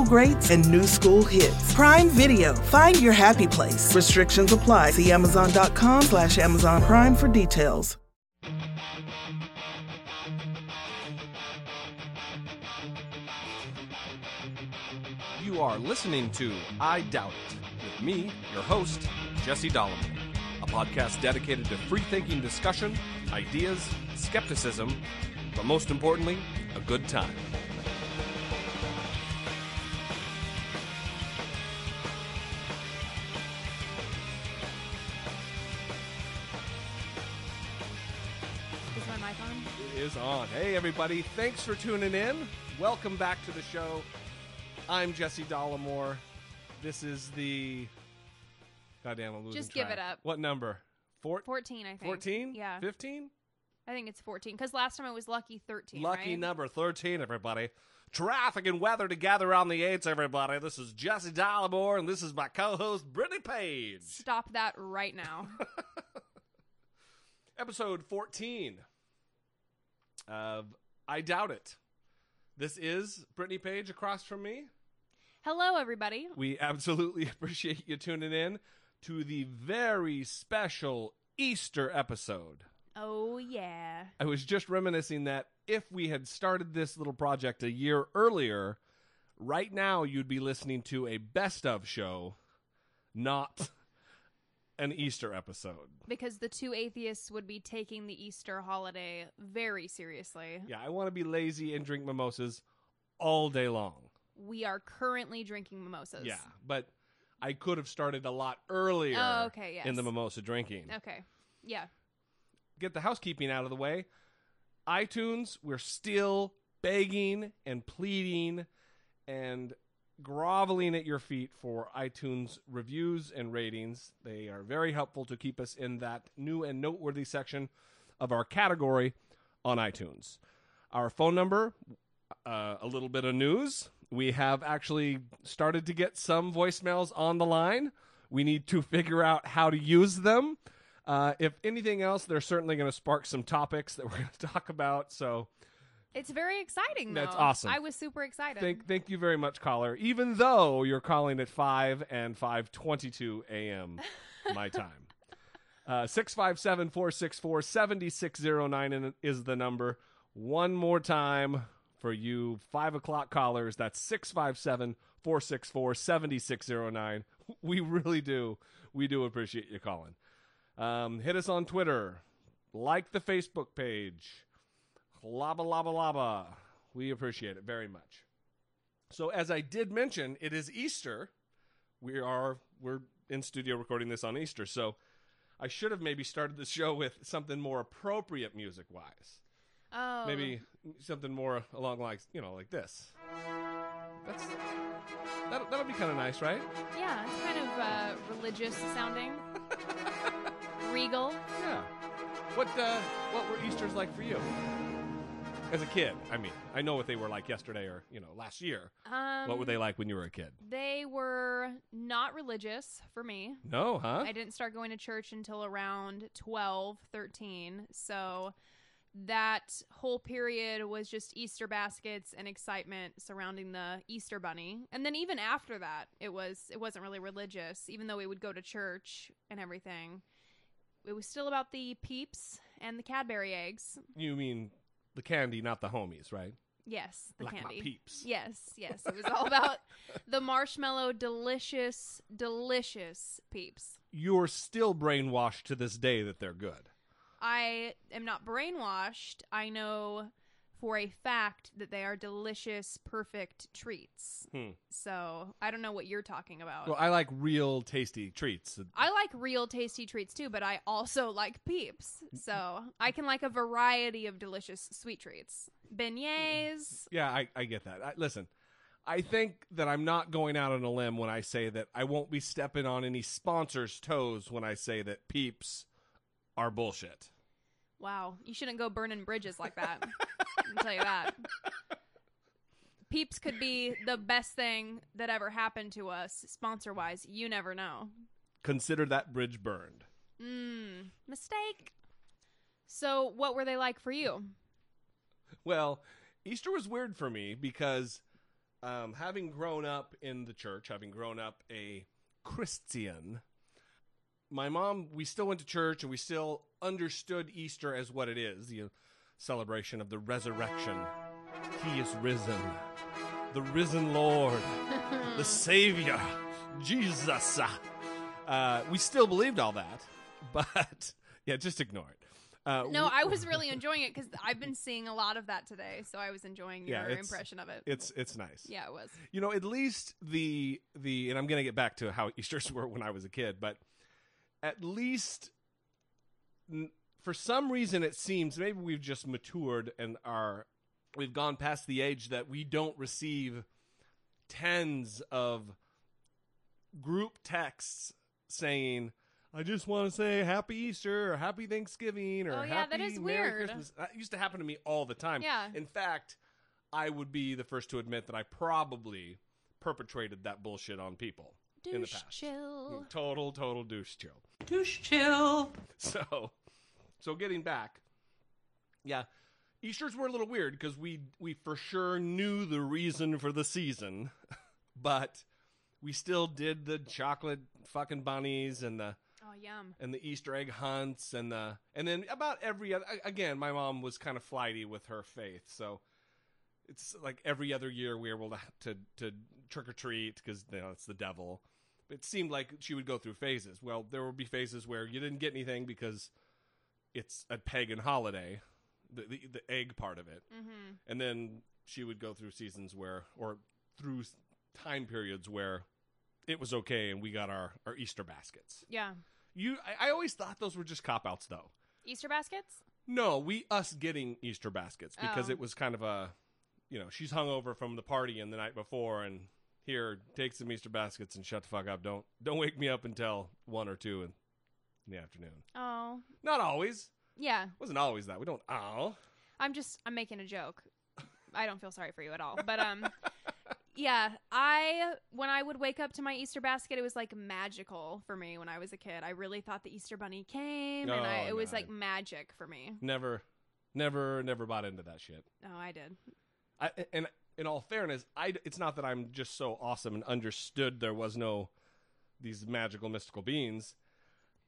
greats and new school hits. Prime Video. Find your happy place. Restrictions apply. See Amazon.com slash Amazon Prime for details. You are listening to I Doubt It with me, your host, Jesse Dollar, a podcast dedicated to free thinking discussion, ideas, skepticism, but most importantly, a good time. Is on. Hey, everybody. Thanks for tuning in. Welcome back to the show. I'm Jesse Dollemore. This is the. Goddamn, I'm losing Just give track. it up. What number? Four, 14, I think. 14? Yeah. 15? I think it's 14 because last time it was lucky 13. Lucky right? number 13, everybody. Traffic and weather together on the 8s, everybody. This is Jesse Dollemore, and this is my co host, Brittany Page. Stop that right now. Episode 14 of I Doubt It. This is Brittany Page across from me. Hello, everybody. We absolutely appreciate you tuning in to the very special Easter episode. Oh, yeah. I was just reminiscing that if we had started this little project a year earlier, right now you'd be listening to a best of show, not an Easter episode. Because the two atheists would be taking the Easter holiday very seriously. Yeah, I want to be lazy and drink mimosas all day long. We are currently drinking mimosas. Yeah, but I could have started a lot earlier Oh, okay, yes. in the mimosa drinking. Okay. Yeah. Get the housekeeping out of the way. iTunes, we're still begging and pleading and groveling at your feet for iTunes reviews and ratings. They are very helpful to keep us in that new and noteworthy section of our category on iTunes. Our phone number, uh, a little bit of news. We have actually started to get some voicemails on the line. We need to figure out how to use them. Uh, if anything else, they're certainly going to spark some topics that we're going to talk about. So, It's very exciting, though. That's awesome. I was super excited. Thank, thank you very much, caller. Even though you're calling at five and five twenty-two a.m. my time, uh, six five seven four six four seventy six zero nine is the number. One more time for you five o'clock callers. That's six five seven four six four seventy six zero nine. We really do. We do appreciate you calling. Um, hit us on Twitter. Like the Facebook page. Laba laba laba. We appreciate it very much. So as I did mention, it is Easter. We are we're in studio recording this on Easter. So I should have maybe started the show with something more appropriate music wise. Oh. Maybe something more along like you know like this. That's that'll, that'll be kind of nice, right? Yeah, it's kind of uh, religious sounding. Regal. Yeah. What uh, what were Easter's like for you as a kid? I mean, I know what they were like yesterday or you know last year. Um, what were they like when you were a kid? They were not religious for me. No, huh? I didn't start going to church until around 12, 13. So that whole period was just Easter baskets and excitement surrounding the Easter bunny. And then even after that, it was it wasn't really religious even though we would go to church and everything. It was still about the peeps and the Cadbury eggs. You mean the candy, not the homies, right? Yes, the Like my candy. peeps. Yes, yes. It was all about the marshmallow delicious delicious peeps. You're still brainwashed to this day that they're good. I am not brainwashed. I know for a fact that they are delicious, perfect treats. Hmm. So I don't know what you're talking about. Well, I like real tasty treats. I like real tasty treats too, but I also like peeps. So I can like a variety of delicious sweet treats. Beignets. Yeah, I, I get that. I, listen, I think that I'm not going out on a limb when I say that I won't be stepping on any sponsors' toes when I say that peeps are bullshit. Wow, you shouldn't go burning bridges like that. I'll tell you that. Peeps could be the best thing that ever happened to us, sponsor wise. You never know. Consider that bridge burned. Mm, mistake. So, what were they like for you? Well, Easter was weird for me because um, having grown up in the church, having grown up a Christian, my mom, we still went to church and we still understood Easter as what it is the celebration of the resurrection. He is risen, the risen Lord, the Savior, Jesus. Uh, we still believed all that, but yeah, just ignore it. Uh, No, I was really enjoying it because I've been seeing a lot of that today, so I was enjoying your Yeah, impression of it. It's it's nice. yeah, it was. You know, at least the the and I'm going to get back to how Easter's were when I was a kid, but at least for some reason it seems maybe we've just matured and are we've gone past the age that we don't receive tens of group texts saying I just want to say happy Easter or happy Thanksgiving or Oh, yeah, happy that is Merry weird. Christmas. That used to happen to me all the time. Yeah. In fact, I would be the first to admit that I probably perpetrated that bullshit on people in the past. chill. Total, total douche chill. Douche chill. So, so getting back, yeah, Easter's were a little weird because we we for sure knew the reason for the season, but we still did the chocolate fucking bunnies and the Oh, yum. and the Easter egg hunts and the and then about every other again, my mom was kind of flighty with her faith, so it's like every other year we were able to to, to trick or treat because you know it's the devil. It seemed like she would go through phases. Well, there would be phases where you didn't get anything because it's a pagan holiday, the the, the egg part of it, Mm-hmm. and then she would go through seasons where or through time periods where it was okay and we got our our Easter baskets. Yeah. You, I, I always thought those were just cop outs, though. Easter baskets? No, we us getting Easter baskets because Oh. it was kind of a, you know, she's hungover from the party and the night before, and here take some Easter baskets and shut the fuck up. Don't don't wake me up until one or two in, in the afternoon. Oh. Not always. Yeah. Wasn't always that. We don't. Oh, I'm just I'm making a joke. I don't feel sorry for you at all. But um yeah, I when I would wake up to my Easter basket, it was like magical for me when I was a kid. I really thought the Easter bunny came and I, Oh, it was no. like magic for me. never, never, never bought into that shit. Oh, I did. I, and in all fairness, I it's not that I'm just so awesome and understood there was no these magical mystical beings.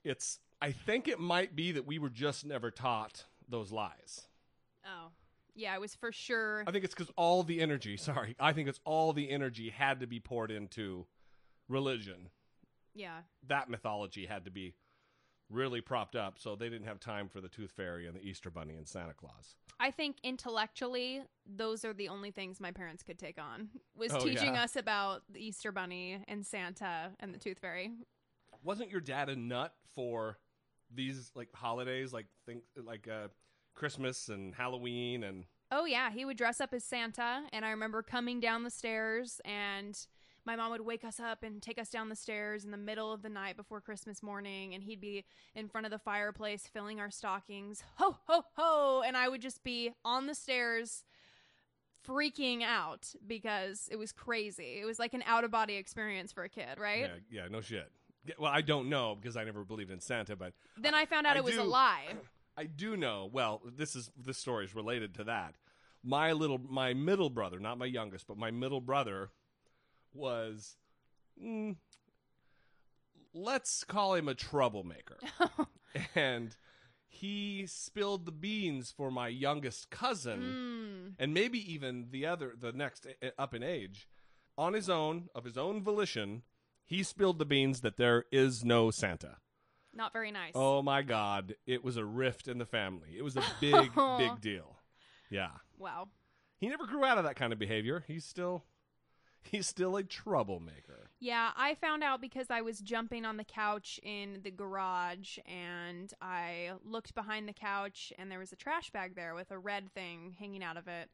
It's I think it might be that we were just never taught those lies. Oh. Yeah, it was for sure. I think it's because all the energy. Sorry, I think it's all the energy had to be poured into religion. Yeah. That mythology had to be really propped up, so they didn't have time for the Tooth Fairy and the Easter Bunny and Santa Claus. I think intellectually, those are the only things my parents could take on. Was Oh, teaching yeah. us about the Easter Bunny and Santa and the Tooth Fairy. wasn't your dad a nut for these like holidays like think like uh Christmas and Halloween and Oh yeah, he would dress up as Santa, and I remember coming down the stairs, and my mom would wake us up and take us down the stairs in the middle of the night before Christmas morning, and he'd be in front of the fireplace filling our stockings, ho ho ho, and I would just be on the stairs freaking out because it was crazy. It was like an out of body experience for a kid, right? yeah, yeah, no shit. Well, I don't know because I never believed in Santa, but Then I found out I it was a lie. I do know. Well, this is this story is related to that. My little, my middle brother, not my youngest, but my middle brother was, mm, let's call him a troublemaker, and he spilled the beans for my youngest cousin, Mm. and maybe even the other, the next uh, up in age, on his own, of his own volition. He spilled the beans that there is no Santa. Not very nice. Oh my God! It was a rift in the family. It was a big, oh. big deal. Yeah, Wow. he never grew out of that kind of behavior. He's still, he's still a troublemaker. Yeah, I found out because I was jumping on the couch in the garage and I looked behind the couch and there was a trash bag there with a red thing hanging out of it.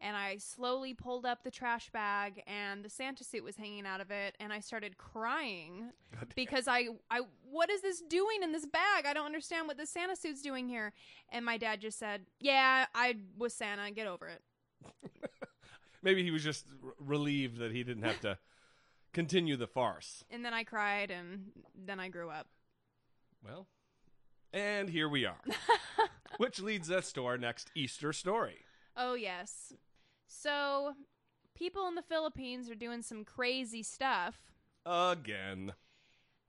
And I slowly pulled up the trash bag and the Santa suit was hanging out of it and I started crying because I I what is this doing in this bag? I don't understand what this Santa suit's doing here. And my dad just said, "Yeah, I was Santa. Get over it." Maybe he was just r- relieved that he didn't have to continue the farce. And then I cried and then I grew up. Well, and here we are, which leads us to our next Easter story. Oh, yes. So, people in the Philippines are doing some crazy stuff, Again,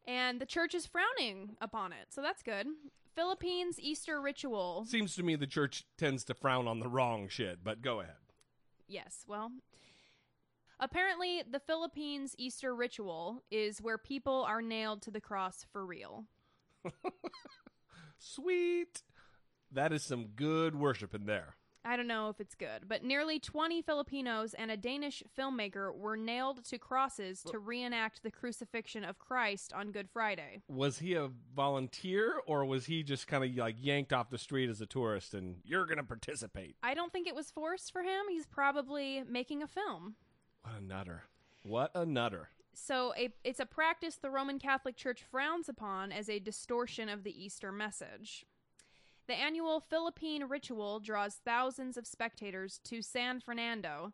and the church is frowning upon it. So, that's good. Philippines Easter ritual. seems to me the church tends to frown on the wrong shit. But go ahead. Yes, well. Apparently, the Philippines Easter ritual is where people are nailed to the cross for real. Sweet. That is some good worship in there. I don't know if it's good, but nearly 20 Filipinos and a Danish filmmaker were nailed to crosses to reenact the crucifixion of Christ on Good Friday. was he a volunteer or was he just kind of like yanked off the street as a tourist and you're going to participate? I don't think it was forced for him. He's probably making a film. What a nutter. What a nutter. So a, it's a practice the Roman Catholic Church frowns upon as a distortion of the Easter message. The annual Philippine ritual draws thousands of spectators to San Fernando,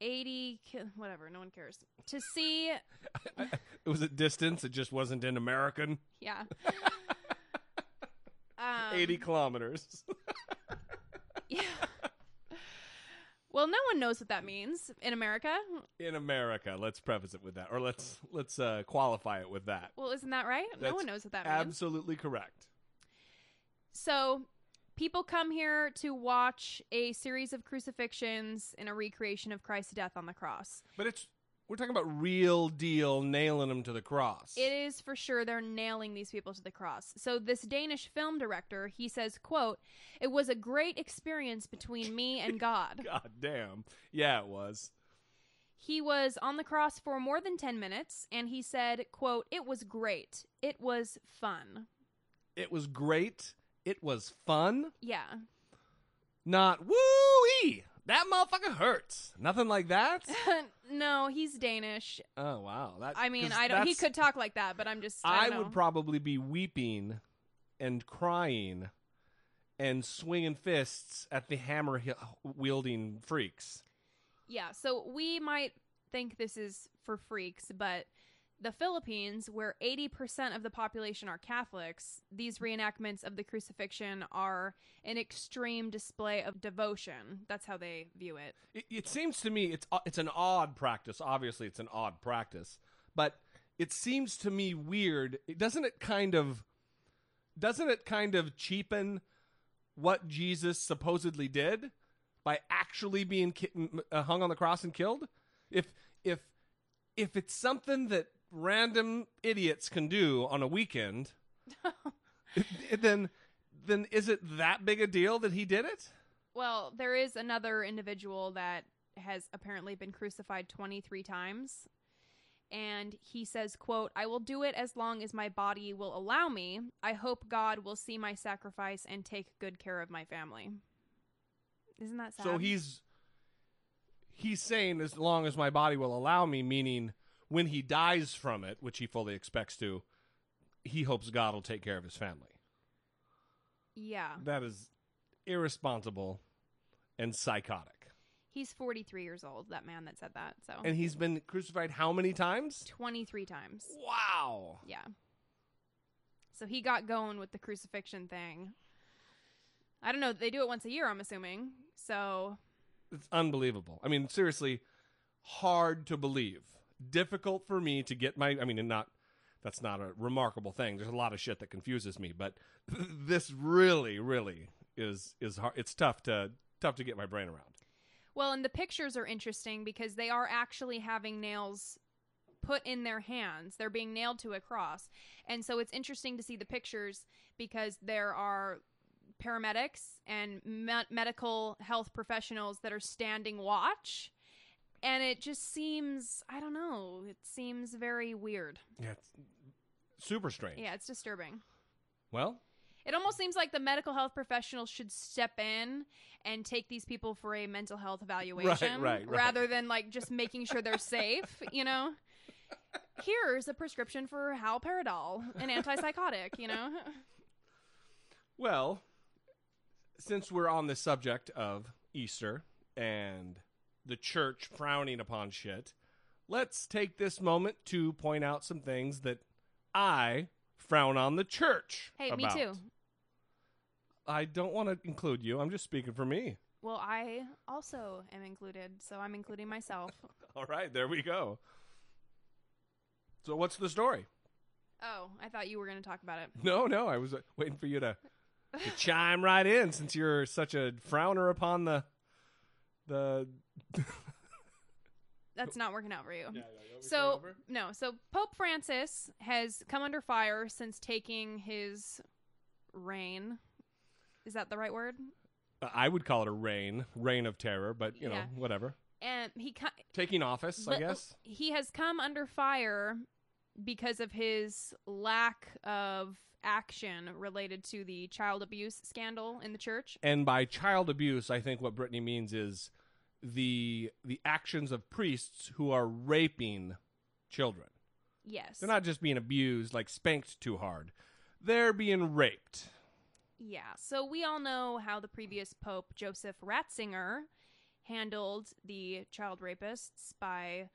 80 whatever, no one cares. To see It was at distance, it just wasn't in American. yeah. Um, 80 kilometers. Yeah. Well, no one knows what that means in America. in America. Let's preface it with that or let's let's uh, qualify it with that. Well, isn't that right? no one knows what that means. Absolutely correct. So, people come here to watch a series of crucifixions and a recreation of Christ's death on the cross. But it's we're talking about real deal nailing them to the cross. It is for sure they're nailing these people to the cross. So this Danish film director, he says, quote, "It was a great experience between me and God." God damn. Yeah, it was. He was on the cross for more than 10 minutes and he said, quote, "It was great. It was fun." It was great. It was fun. Yeah. Not woo ee. That motherfucker hurts. Nothing like that. no, he's Danish. Oh wow. That, I mean, I don't he could talk like that, but I'm just I, I would probably be weeping and crying and swinging fists at the hammer wielding freaks. Yeah, so we might think this is for freaks, but the Philippines, where 80% of the population are Catholics, these reenactments of the crucifixion are an extreme display of devotion. That's how they view it. It, it seems to me it's it's an odd practice. Obviously, it's an odd practice, but it seems to me weird. Doesn't it kind of doesn't it kind of cheapen what Jesus supposedly did by actually being uh, hung on the cross and killed? If if if it's something that random idiots can do on a weekend, then then is it that big a deal that he did it? Well, there is another individual that has apparently been crucified 23 times. and he says, quote, I will do it as long as my body will allow me. I hope God will see my sacrifice and take good care of my family. Isn't that sad? So he's he's saying as long as my body will allow me, meaning when he dies from it, which he fully expects to, he hopes God will take care of his family. Yeah. That is irresponsible and psychotic. He's 43 years old, that man that said that. So And he's been crucified how many times? 23 times. Wow. Yeah. So he got going with the crucifixion thing. I don't know. They do it once a year, I'm assuming. So It's unbelievable. I mean, seriously, hard to believe. Difficult for me to get my I mean, and not that's not a remarkable thing. There's a lot of shit that confuses me, but this really really is is hard. It's tough to tough to get my brain around. Well, and the pictures are interesting because they are actually having nails put in their hands. They're being nailed to a cross. And so it's interesting to see the pictures because there are paramedics and me- medical health professionals that are standing watch. And it just seems, I don't know, it seems very weird. Yeah, it's super strange. Yeah, it's disturbing. Well, It almost seems like the medical health professionals should step in and take these people for a mental health evaluation right, right. rather than like just making sure they're safe, you know? Here's a prescription for haloperidol, an antipsychotic, you know? Well, since we're on the subject of Easter and the church frowning upon shit, let's take this moment to point out some things that I frown on the church. Hey, me too. I don't want to include you. I'm just speaking for me. Well, I also am included, so I'm including myself. All right, there we go. So, what's the story? Oh, I thought you were going to talk about it. No, no, I was uh, waiting for you to, to chime right in since you're such a frowner upon the the That's not working out for you. Yeah, yeah, you want me to start so no, so Pope Francis has come under fire since taking his reign. Is that the right word? Uh, I would call it a reign, reign of terror, but you know, whatever. And he ki- Taking office, I guess. he has come under fire because of his lack of action related to the child abuse scandal in the church. And by child abuse, I think what Brittany means is the the actions of priests who are raping children. Yes. They're not just being abused, like spanked too hard. They're being raped. Yeah. So we all know how the previous Pope, Joseph Ratzinger, handled the child rapists by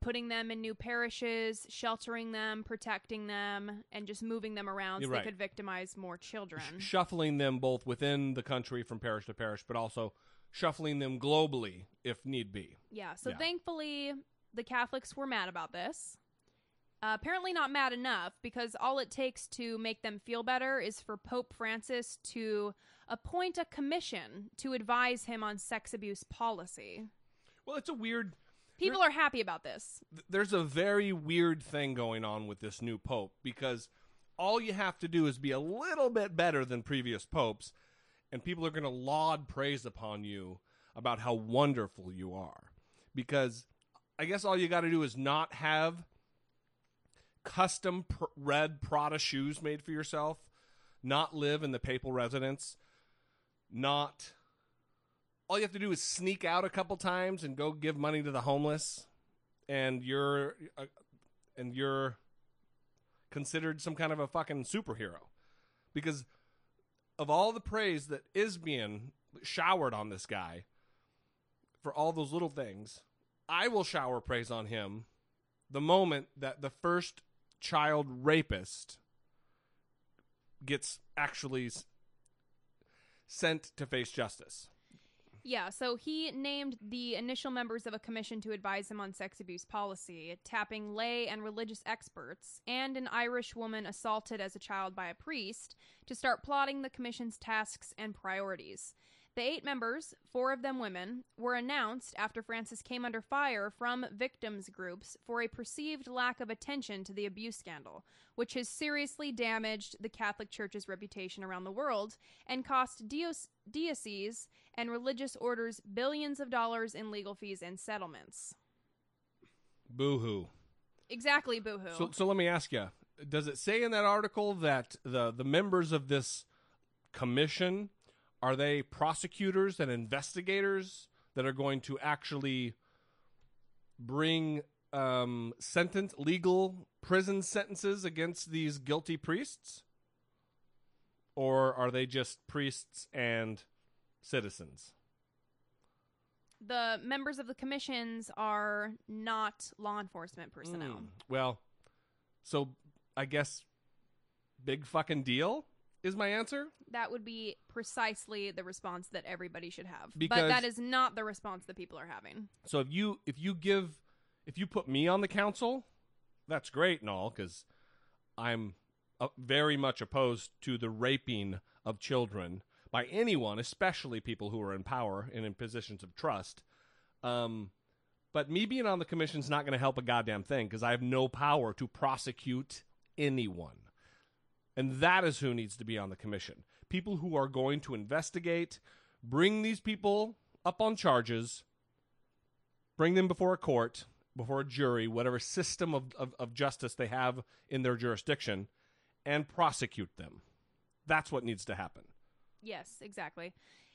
putting them in new parishes, sheltering them, protecting them, and just moving them around You're so right. they could victimize more children. Sh- shuffling them both within the country from parish to parish, but also shuffling them globally if need be. Yeah, so Yeah. thankfully the Catholics were mad about this. Uh, apparently, not mad enough because all it takes to make them feel better is for Pope Francis to appoint a commission to advise him on sex abuse policy. Well, it's a weird People are happy about this. th- there's a very weird thing going on with this new pope because all you have to do is be a little bit better than previous popes and people are going to laud praise upon you about how wonderful you are. Because i guess all you got to do is not have custom pr- red prada shoes made for yourself not live in the papal residence not all you have to do is sneak out a couple times and go give money to the homeless and you're uh, and you're considered some kind of a fucking superhero. Because of all the praise that is being showered on this guy for all those little things i will shower praise on him the moment that the first child rapist gets actually sent to face justice Yeah, so he named the initial members of a commission to advise him on sex abuse policy, tapping lay and religious experts, and an Irish woman assaulted as a child by a priest to start plotting the commission's tasks and priorities. The eight members, four of them women, were announced after Francis came under fire from victims groups for a perceived lack of attention to the abuse scandal, which has seriously damaged the Catholic Church's reputation around the world and cost dios- dioceses and religious orders billions of dollars in legal fees and settlements. boo-hoo Exactly, boohoo. So, so let me ask you: Does it say in that article that the the members of this commission are they prosecutors and investigators that are going to actually bring um, sentence legal prison sentences against these guilty priests, or are they just priests and citizens? the members of the commissions are not law enforcement personnel. Mm. Well, so I guess big fucking deal is my answer. That would be precisely the response that everybody should have. but that is not the response that people are having. So if you if you give if you put me on the council, that's great and all because I'm uh, very much opposed to the raping of children by anyone, especially people who are in power and in positions of trust. Um, but me being on the commission is not going to help a goddamn thing because I have no power to prosecute anyone. And that is who needs to be on the commission. People who are going to investigate, bring these people up on charges, bring them before a court, before a jury, whatever system of, of, of justice they have in their jurisdiction, and prosecute them. That's what needs to happen. Yes, exactly.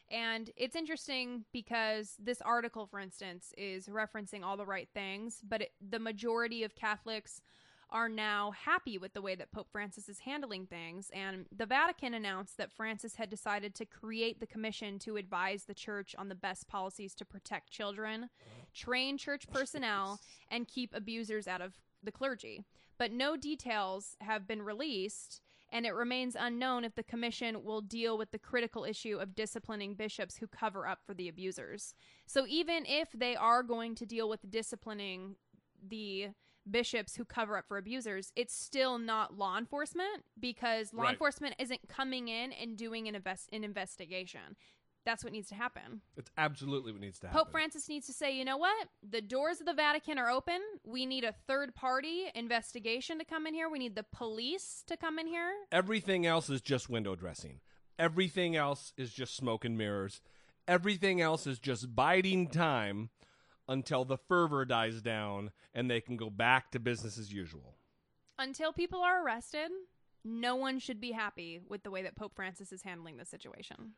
And it's interesting because this article, for instance, is referencing all the right things, but it, the majority of Catholics are now happy with the way that Pope Francis is handling things. And the Vatican announced that Francis had decided to create the commission to advise the church on the best policies to protect children, train church oh, personnel, and keep abusers out of the clergy. But no details have been released and it remains unknown if the commission will deal with the critical issue of disciplining bishops who cover up for the abusers. So even if they are going to deal with disciplining the bishops who cover up for abusers, it's still not law enforcement because law Right. enforcement isn't coming in and doing an, invest- an investigation. That's what needs to happen. It's absolutely what needs to happen. Pope Francis needs to say, you know what? The doors of the Vatican are open. We need a third party investigation to come in here. We need the police to come in here. Everything else is just window dressing. Everything else is just smoke and mirrors. Everything else is just biding time until the fervor dies down and they can go back to business as usual. Until people are arrested, no one should be happy with the way that Pope Francis is handling this situation.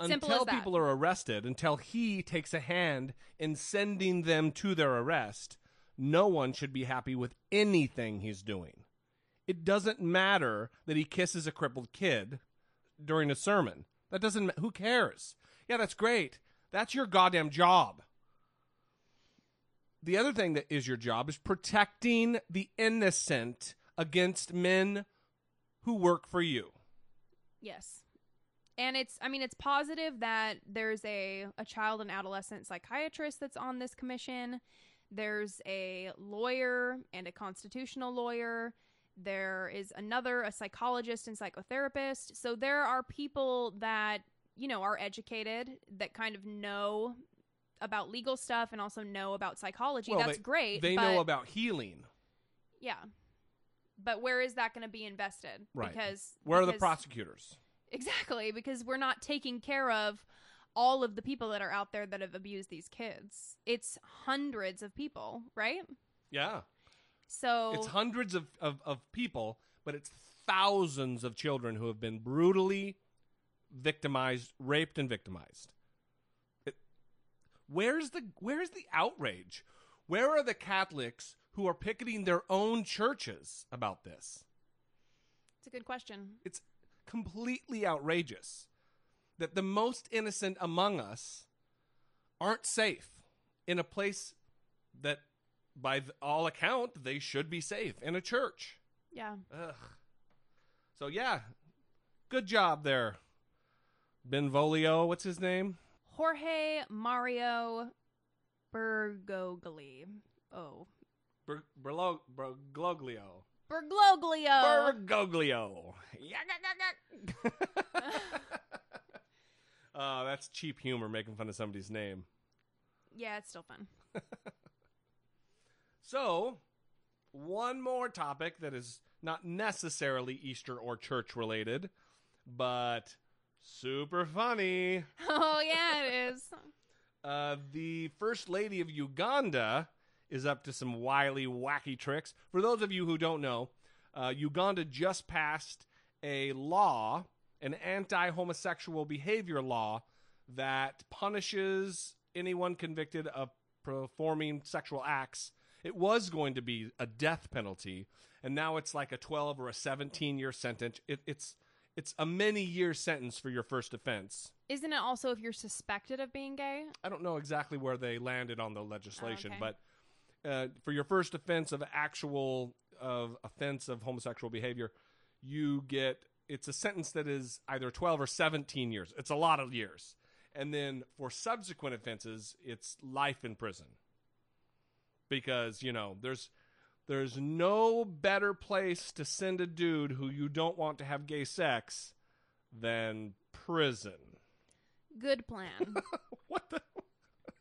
Simple until people are arrested, until he takes a hand in sending them to their arrest, no one should be happy with anything he's doing. It doesn't matter that he kisses a crippled kid during a sermon. That doesn't who cares? Yeah, that's great. That's your goddamn job. The other thing that is your job is protecting the innocent against men who work for you. Yes. And it's I mean it's positive that there's a a child and adolescent psychiatrist that's on this commission. There's a lawyer and a constitutional lawyer. There is another a psychologist and psychotherapist. So there are people that, you know, are educated that kind of know about legal stuff and also know about psychology. Well, that's they- great. They know about healing. Yeah. But where is that going to be invested? Right. Because Where are the prosecutors? Exactly, because we're not taking care of all of the people that are out there that have abused these kids. It's hundreds of people, right? Yeah. So It's hundreds of, of, of people, but it's thousands of children who have been brutally victimized, raped, and victimized. Where's the where's the outrage? Where are the Catholics who are picketing their own churches about this? it's a good question. It's completely outrageous that the most innocent among us aren't safe in a place that, by all account, they should be safe in a church. Yeah. Ugh. So yeah, good job there, Benvolio. What's his name? Jorge Mario Bergoglio. Oh. Ber- Berlo- Bergoglio. Bergoglio. Bergoglio. Oh, that's cheap humor making fun of somebody's name. yeah, it's still fun. So, one more topic that is not necessarily Easter or church related, but super funny. Oh yeah, it is. Uh, the First Lady of Uganda is up to some wily, wacky tricks. For those of you who don't know, uh, Uganda just passed a law, an anti homosexual behavior law, that punishes anyone convicted of performing sexual acts. It was going to be a death penalty, and now it's like a 12 or a 17 year sentence. It, it's it's a many year sentence for your first offense. Isn't it also if you're suspected of being gay? I don't know exactly where they landed on the legislation, Oh, okay. but uh, for your first offense of actual of offense of homosexual behavior, you get it's a sentence that is either 12 or 17 years. It's a lot of years. And then for subsequent offenses, it's life in prison. Because, you know, there's there's no better place to send a dude who you don't want to have gay sex than prison. Good plan. What the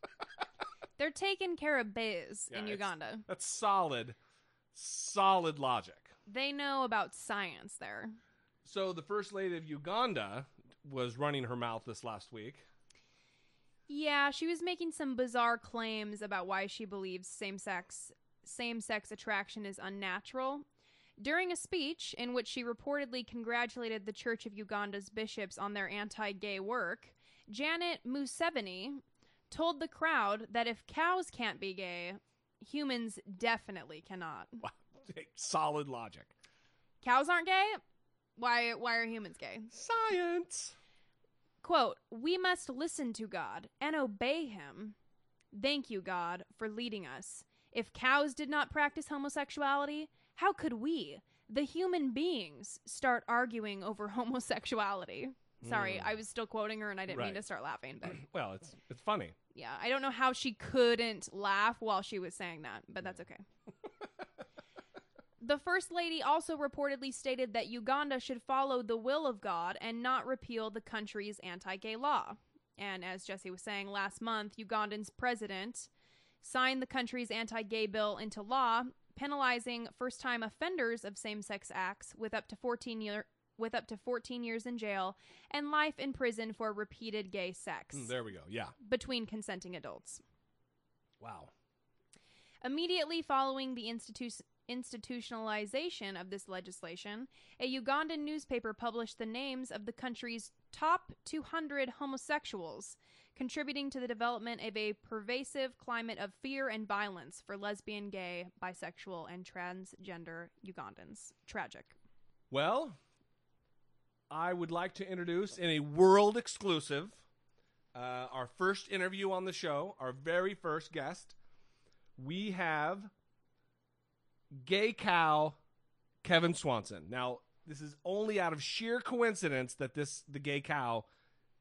They're taking care of bays Yeah, in Uganda. That's solid, solid logic. They know about science there. So the first lady of Uganda was running her mouth this last week. Yeah, she was making some bizarre claims about why she believes same-sex same-sex attraction is unnatural. During a speech in which she reportedly congratulated the Church of Uganda's bishops on their anti-gay work, Janet Museveni told the crowd that if cows can't be gay, humans definitely cannot. Wow, solid logic. Cows aren't gay? Why why are humans gay? Science. Quote, We must listen to God and obey Him. Thank you, God, for leading us. If cows did not practice homosexuality, how could we, the human beings, start arguing over homosexuality? Sorry, hmm. I was still quoting her and I didn't mean Right. to start laughing, but Well, it's it's funny. yeah, I don't know how she couldn't laugh while she was saying that, but that's okay. the First Lady also reportedly stated that Uganda should follow the will of God and not repeal the country's anti gay law. And as Jesse was saying last month, Ugandan's president signed the country's anti gay bill into law, penalizing first time offenders of same sex acts with up to 14 year with up to 14 years in jail and life in prison for repeated gay sex Mm, There we go. Yeah. between consenting adults. Wow. Immediately following the institu- institutionalization of this legislation, a Ugandan newspaper published the names of the country's top 200 homosexuals, contributing to the development of a pervasive climate of fear and violence for lesbian, gay, bisexual, and transgender Ugandans. Tragic. Well, I would like to introduce in a world exclusive uh, our first interview on the show, our very first guest. We have gay cow Kevin Swanson. Now, this is only out of sheer coincidence that this the gay cow,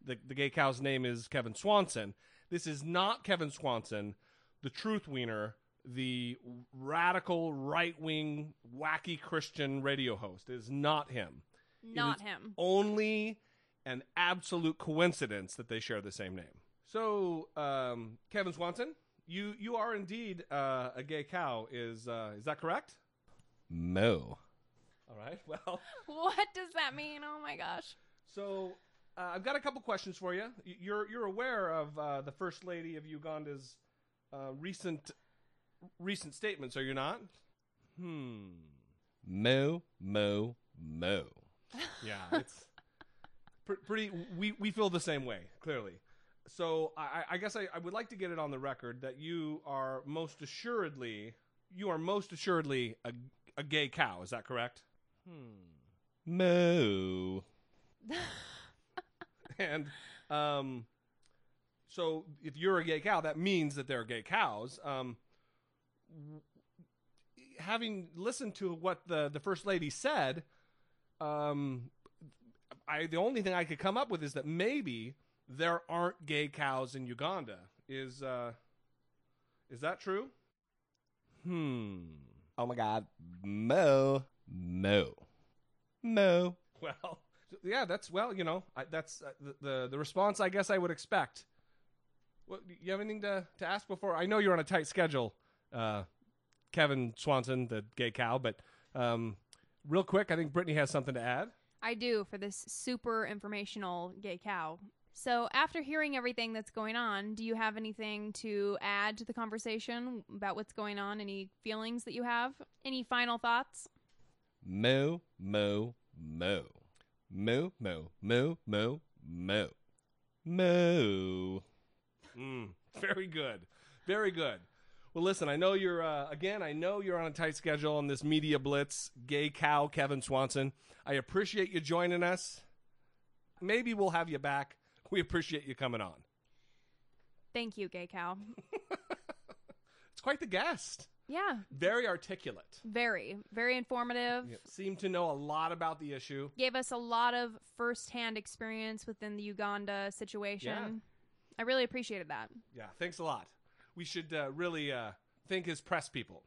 the, the gay cow's name is Kevin Swanson. This is not Kevin Swanson, the truth wiener, the radical right wing wacky Christian radio host. It is not him. Not is him. Only an absolute coincidence that they share the same name. So, um, Kevin Swanson, you you are indeed uh, a gay cow. Is uh, is that correct? Mo. All right. Well, What does that mean? Oh my gosh. so uh, I've got a couple questions for you. You're you're aware of uh, the first lady of Uganda's uh, recent recent statements, are you not? Hmm. Mo mo mo. Yeah, it's pr- pretty. We we feel the same way, clearly. So I, I guess I, I would like to get it on the record that you are most assuredly you are most assuredly a, a gay cow. Is that correct? Hmm. Moo. and um, so if you're a gay cow, that means that there are gay cows. Um, having listened to what the the first lady said, um, I the only thing I could come up with is that maybe there aren't gay cows in Uganda. Is uh, is that true? Hmm. Oh my God. Mo. Mo. Mo. Well, yeah, that's well, you know, I, that's uh, the, the the response I guess I would expect. Well, you have anything to to ask before? I know you're on a tight schedule, uh, Kevin Swanson, the gay cow, but um, real quick, I think Brittany has something to add. I do for this super informational gay cow So, after hearing everything that's going on, do you have anything to add to the conversation about what's going on? Any feelings that you have? Any final thoughts? Moo, moo, moo. Moo, moo, moo, moo, moo. Moo. Mm, very good. Very good. Well, listen, I know you're, uh, again, I know you're on a tight schedule on this media blitz. Gay cow, Kevin Swanson. I appreciate you joining us. Maybe we'll have you back. We appreciate you coming on. Thank you, Gay Cow. It's quite the guest. Yeah, Very articulate. very, very informative. Seemed to know a lot about the issue. Gave us a lot of firsthand experience within the Uganda situation. Yeah. I really appreciated that. Yeah, thanks a lot. We should uh, really uh, thank his press people.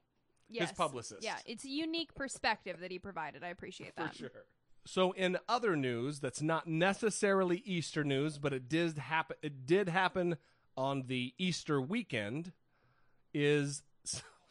Yes. publicist. Yeah, it's a unique perspective that he provided. I appreciate that. For sure. So, in other news, that's not necessarily Easter news, but it did happen. It did happen on the Easter weekend. Is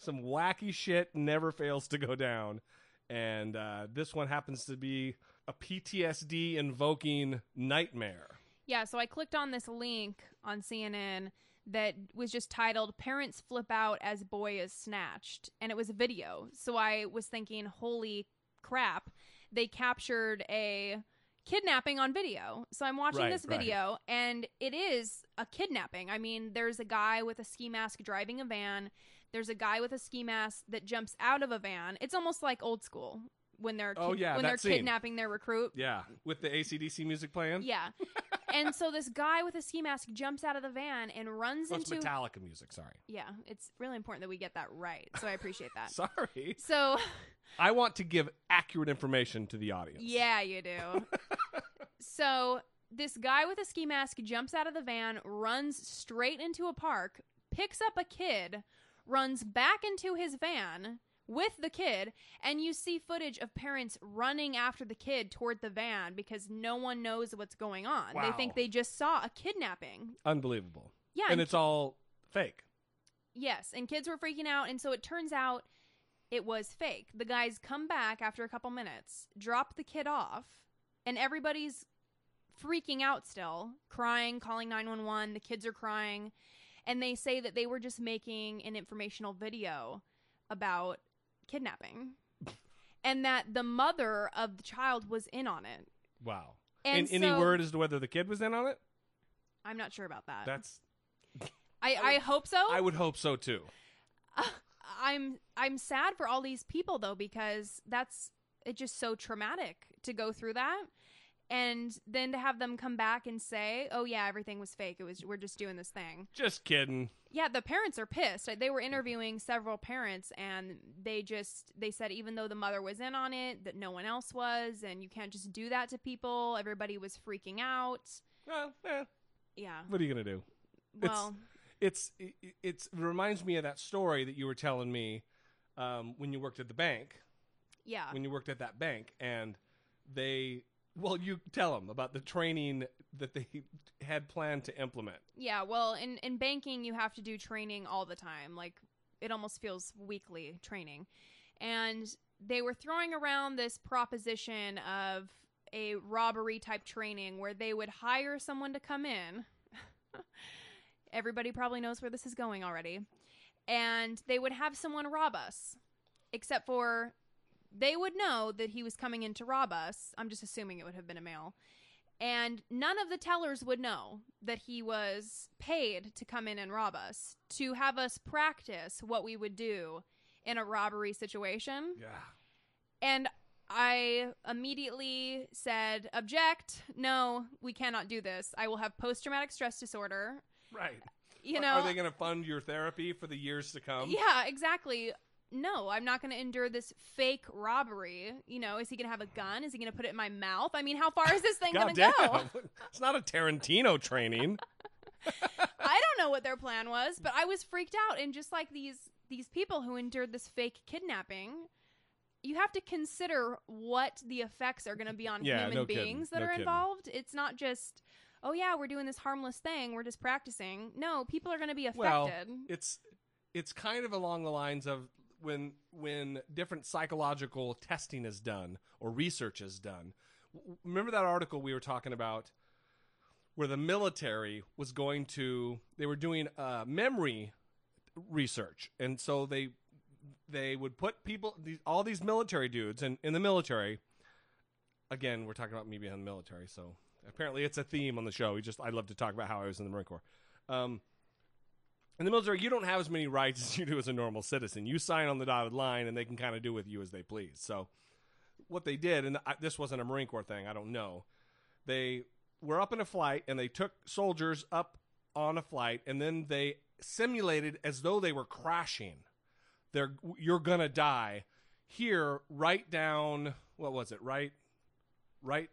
some wacky shit never fails to go down, and uh, this one happens to be a PTSD invoking nightmare. Yeah, so I clicked on this link on CNN that was just titled Parents Flip Out as Boy is Snatched. And it was a video. So I was thinking, holy crap, they captured a kidnapping on video. So I'm watching Right, this right. video and it is a kidnapping. I mean, there's a guy with a ski mask driving a van. There's a guy with a ski mask that jumps out of a van. It's almost like old school when they're Oh, yeah, when they're scene. kidnapping their recruit. Yeah, with the ACDC music playing. Yeah. and so this guy with a ski mask jumps out of the van and runs Oh, into Metallica music. Sorry. Yeah, it's really important that we get that right. So I appreciate that. Sorry. so I want to give accurate information to the audience. yeah, you do. so this guy with a ski mask jumps out of the van, runs straight into a park, picks up a kid, runs back into his van with the kid, and you see footage of parents running after the kid toward the van because no one knows what's going on. They think they just saw a kidnapping. Unbelievable. Yeah, And it's all fake. Yes, and kids were freaking out, and so it turns out it was fake. The guys come back after a couple minutes, drop the kid off, and everybody's freaking out still, crying, calling 911. The kids are crying, and they say that they were just making an informational video about kidnapping. And that the mother of the child was in on it. Wow. And any so- word as to whether the kid was in on it? I'm not sure about that. That's. I, I hope so. I would hope so too. Uh, I'm I'm sad for all these people though because that's it's just so traumatic to go through that and then to have them come back and say, "Oh yeah, everything was fake. It was we're just doing this thing." Just kidding. Yeah, the parents are pissed. They were interviewing several parents and they just they said even though the mother was in on it, that no one else was and you can't just do that to people. Everybody was freaking out. Well, eh, Yeah. what are you gonna do? Well, It's it, it's it reminds me of that story that you were telling me um, when you worked at the bank. yeah. When you worked at that bank, and they well, you tell them about the training that they had planned to implement. Yeah, well, in in banking you have to do training all the time. Like it almost feels weekly training. And they were throwing around this proposition of a robbery type training where they would hire someone to come in. Everybody probably knows where this is going already. And they would have someone rob us. Except for they would know that he was coming in to rob us. I'm just assuming it would have been a male. And none of the tellers would know that he was paid to come in and rob us, to have us practice what we would do in a robbery situation. Yeah. And I immediately said, Object, no, we cannot do this. I will have post traumatic stress disorder. Right. You know, are they going to fund your therapy for the years to come? yeah, exactly. No, I'm not going to endure this fake robbery. You know, is he going to have a gun? Is he going to put it in my mouth? I mean, how far is this thing going to go? it's not a Tarantino training. I don't know what their plan was, but I was freaked out. And just like these these people who endured this fake kidnapping, you have to consider what the effects are going to be on Yeah, human no kidding. beings that No are kidding. involved. It's not just, oh yeah, we're doing this harmless thing, we're just practicing. No, people are going to be affected. Well, it's it's kind of along the lines of when when different psychological testing is done or research is done. Remember that article we were talking about where the military was going to they were doing uh, memory research, and so they they would put people these, all these military dudes and in the military. Again, we're talking about me being in the military, so apparently it's a theme on the show. We just I love to talk about how I was in the Marine Corps. Um, in the military, you don't have as many rights as you do as a normal citizen. You sign on the dotted line, and they can kind of do with you as they please. So, what they did, and I, this wasn't a Marine Corps thing, I don't know. They were up in a flight, and they took soldiers up on a flight, and then they simulated as though they were crashing. They're you're gonna die. Here, write down what was it? Right, right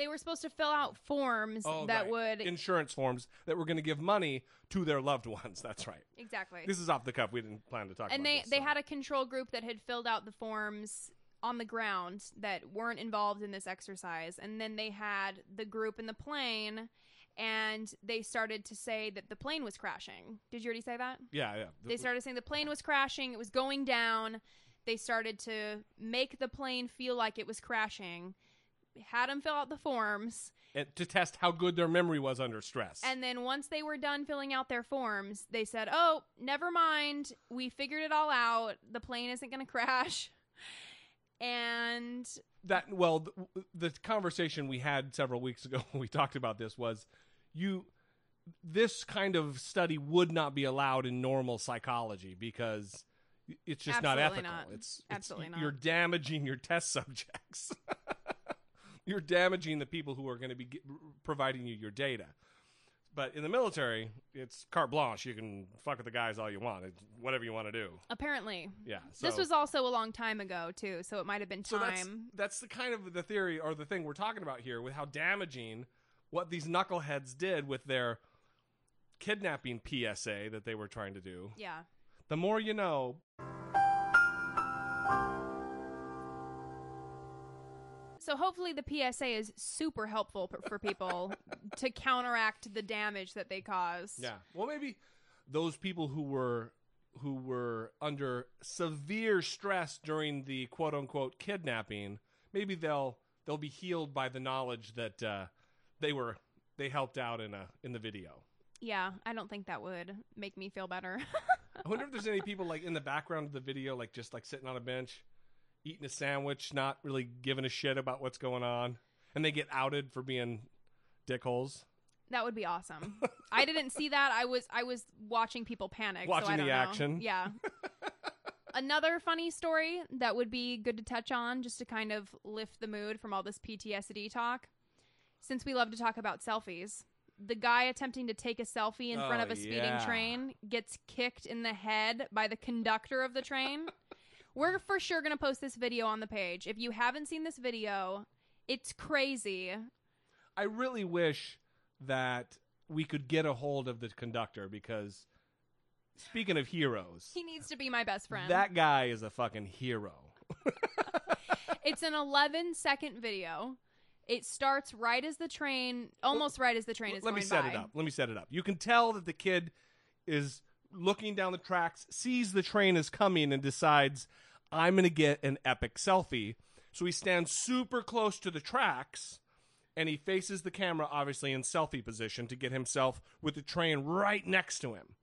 They were supposed to fill out forms Oh, that right. would insurance forms that were going to give money to their loved ones. That's right. exactly. This is off the cuff. We didn't plan to talk and about they this, they so. had a control group that had filled out the forms on the ground that weren't involved in this exercise and then they had the group in the plane and they started to say that the plane was crashing did you already say that yeah, yeah. they started saying the plane was crashing it was going down they started to make the plane feel like it was crashing had them fill out the forms and to test how good their memory was under stress. and then once they were done filling out their forms, they said, "Oh, never mind. We figured it all out. The plane isn't going to crash." And that well, the, the conversation we had several weeks ago when we talked about this was you. This kind of study would not be allowed in normal psychology because it's just not ethical. not. It's, it's Absolutely not. You're damaging your test subjects. You're damaging the people who are going to be providing you your data. But in the military, it's carte blanche. You can fuck with the guys all you want, It's whatever you want to do. apparently, Yeah. this was also a long time ago too, so it might have been so that's, time. that's the kind of the theory or the thing we're talking about here with how damaging what these knuckleheads did with their kidnapping PSA that they were trying to do. yeah. The more you know. So hopefully the PSA is super helpful for, for people to counteract the damage that they cause. Yeah. Well, maybe those people who were who were under severe stress during the quote unquote kidnapping, maybe they'll they'll be healed by the knowledge that uh, they were they helped out in a in the video. Yeah, I don't think that would make me feel better. I wonder if there's any people like in the background of the video, like just like sitting on a bench, eating a sandwich, not really giving a shit about what's going on, and they get outed for being dickholes. That would be awesome. I didn't see that. I was I was watching people panic. so Watching I don't the know. action. Yeah. Another funny story that would be good to touch on, just to kind of lift the mood from all this PTSD talk. Since we love to talk about selfies, the guy attempting to take a selfie in front Oh, of a speeding yeah. train gets kicked in the head by the conductor of the train. We're for sure going to post this video on the page. If you haven't seen this video, it's crazy. I really wish that we could get a hold of the conductor because speaking of heroes, He needs to be my best friend. that guy is a fucking hero. It's an 11 second video. It starts right as the train, almost right as the train is Let me set by. it up. Let me set it up. You can tell that the kid is looking down the tracks, sees the train is coming, and decides, I'm going to get an epic selfie. So he stands super close to the tracks and he faces the camera, obviously in selfie position, to get himself with the train right next to him.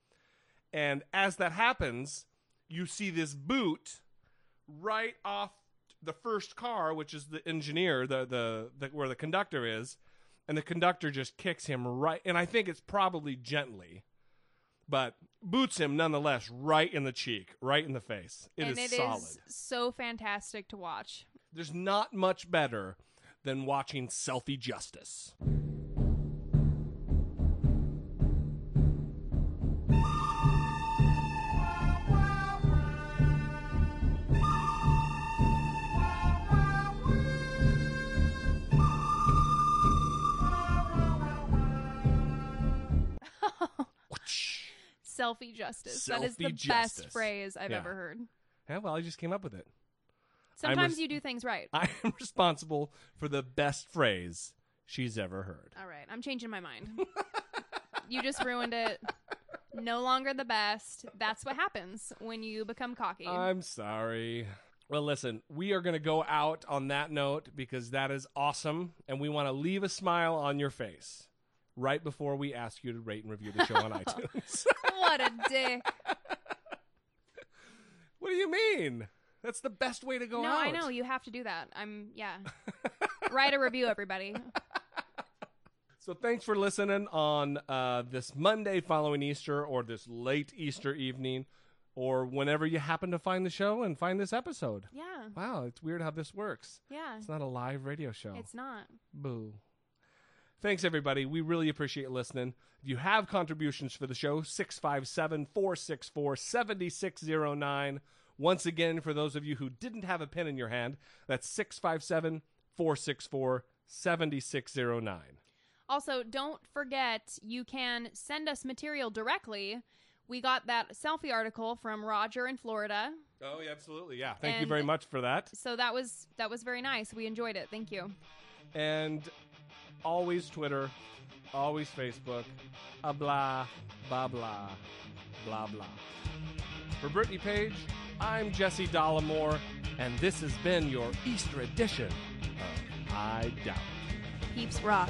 And as that happens, you see this boot right off the first car, which is the engineer, the, the the where the conductor is, and the conductor just kicks him right. And I think it's probably gently, but boots him nonetheless right in the cheek, right in the face. It and is it is solid. so fantastic to watch. There's not much better than watching selfie justice. Selfie justice. that is the Selfie best phrase I've Yeah. ever heard. Yeah, well, I just came up with it. Sometimes res- you do things right. I am responsible for the best phrase she's ever heard. All right, I'm changing my mind. you just ruined it. No longer the best. That's what happens when you become cocky. I'm sorry. Well, listen, we are going to go out on that note because that is awesome, and we want to leave a smile on your face. right before we ask you to rate and review the show on iTunes. What a dick. what do you mean? That's the best way to go no, out. I know you have to do that. I'm yeah. Write a review, everybody. So thanks for listening on uh, this Monday following Easter or this late Easter evening or whenever you happen to find the show and find this episode. Yeah. Wow, it's weird how this works. Yeah. It's not a live radio show. It's not. Boo. Thanks, everybody. We really appreciate listening. If you have contributions for the show, 657 464 7609. Once again, for those of you who didn't have a pen in your hand, that's 657 464 7609. Also, don't forget you can send us material directly. We got that selfie article from Roger in Florida. Oh, yeah, absolutely. Yeah. Thank you very much for that. So that was that was very nice. We enjoyed it. Thank you. And always Twitter, always Facebook, a blah, blah, blah, blah, blah. For Brittany Page, I'm Jesse Dollemore, and this has been your Easter edition of I Doubt. Peeps rock.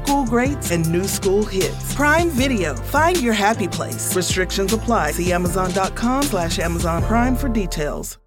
school greats and new school hits. Prime Video, find your happy place. Restrictions apply. See Amazon.com slash Amazon Prime for details.